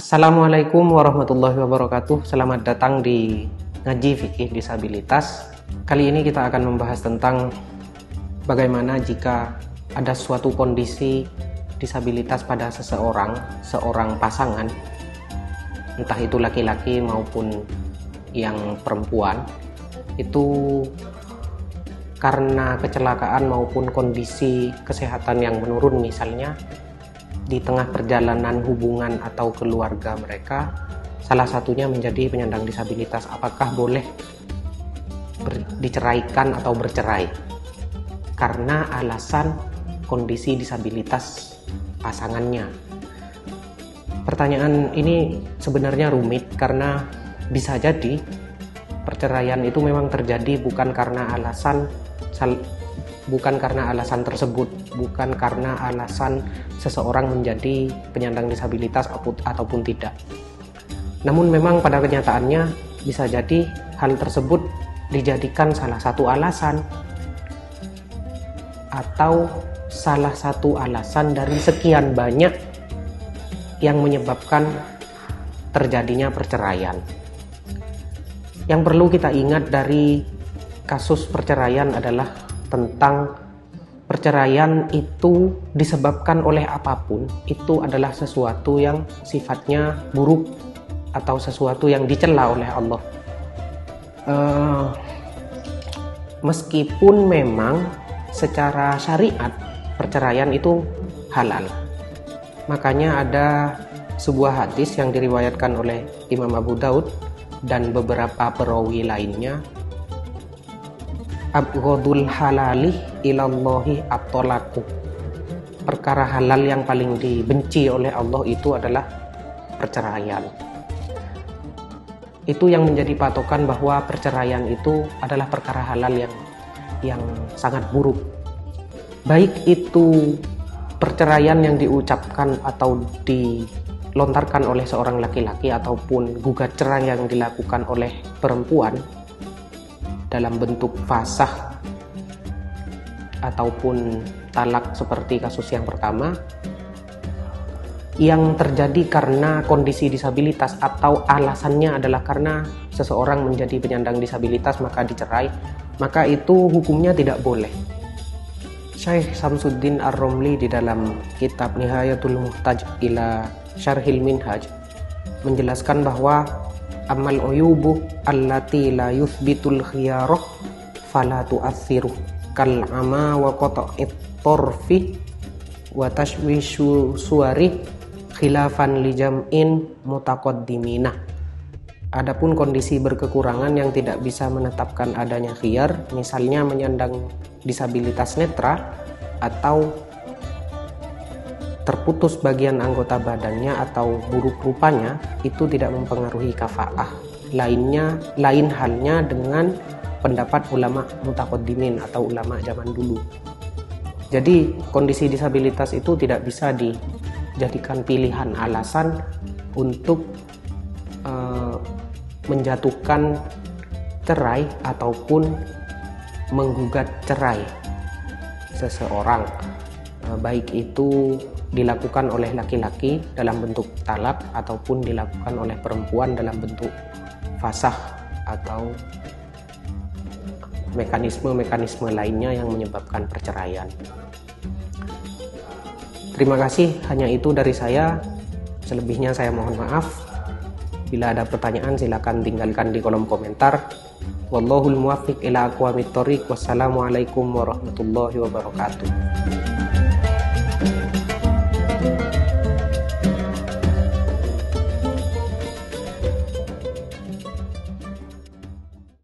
Assalamualaikum warahmatullahi wabarakatuh. Selamat datang di Ngaji Fikih Disabilitas. Kali ini kita akan membahas tentang bagaimana jika ada suatu kondisi disabilitas pada seseorang, seorang pasangan, entah itu laki-laki maupun yang perempuan, itu karena kecelakaan maupun kondisi kesehatan yang menurun misalnya di tengah perjalanan hubungan atau keluarga mereka salah satunya menjadi penyandang disabilitas. Apakah boleh diceraikan atau bercerai? Karena alasan kondisi disabilitas pasangannya. Pertanyaan ini sebenarnya rumit karena bisa jadi perceraian itu memang terjadi bukan karena alasan bukan karena alasan tersebut, bukan karena alasan seseorang menjadi penyandang disabilitas ataupun tidak. Namun memang pada kenyataannya bisa jadi hal tersebut dijadikan salah satu alasan atau salah satu alasan dari sekian banyak yang menyebabkan terjadinya perceraian. Yang perlu kita ingat dari kasus perceraian adalah tentang perceraian itu disebabkan oleh apa pun, itu adalah sesuatu yang sifatnya buruk atau sesuatu yang dicela oleh Allah. Uh, meskipun memang secara syariat perceraian itu halal, makanya ada sebuah hadis yang diriwayatkan oleh Imam Abu Daud dan beberapa perawi lainnya abghadul halali ilallahi atolaku perkara halal yang paling dibenci oleh Allah itu adalah perceraian. Itu yang menjadi patokan bahwa perceraian itu adalah perkara halal yang yang sangat buruk. Baik itu perceraian yang diucapkan atau dilontarkan oleh seorang laki-laki ataupun gugat cerai yang dilakukan oleh perempuan dalam bentuk fasah ataupun talak seperti kasus yang pertama yang terjadi karena kondisi disabilitas atau alasannya adalah karena seseorang menjadi penyandang disabilitas maka dicerai maka itu hukumnya tidak boleh. Syekh Samsuddin Ar-Romli di dalam kitab Nihayatul Muhtaj ila Syarhil Minhaj menjelaskan bahwa amal uyubu allati la yuthbitul khiyarah fala tu'athiru kal ama wa qata'it torfi wa tashwishu suwari khilafan li jam'in mutaqaddimina Adapun kondisi berkekurangan yang tidak bisa menetapkan adanya khiyar, misalnya menyandang disabilitas netra atau terputus bagian anggota badannya atau buruk rupanya itu tidak mempengaruhi kafaah. Lainnya lain halnya dengan pendapat ulama mutakoddimin atau ulama zaman dulu. Jadi kondisi disabilitas itu tidak bisa dijadikan pilihan alasan untuk uh, menjatuhkan cerai ataupun menggugat cerai seseorang uh, baik itu dilakukan oleh laki-laki dalam bentuk talak ataupun dilakukan oleh perempuan dalam bentuk fasah atau mekanisme-mekanisme lainnya yang menyebabkan perceraian. Terima kasih, hanya itu dari saya. Selebihnya saya mohon maaf. Bila ada pertanyaan silakan tinggalkan di kolom komentar. Wallahul muwaffiq ila aqwamit thoriq. Wassalamualaikum warahmatullahi wabarakatuh.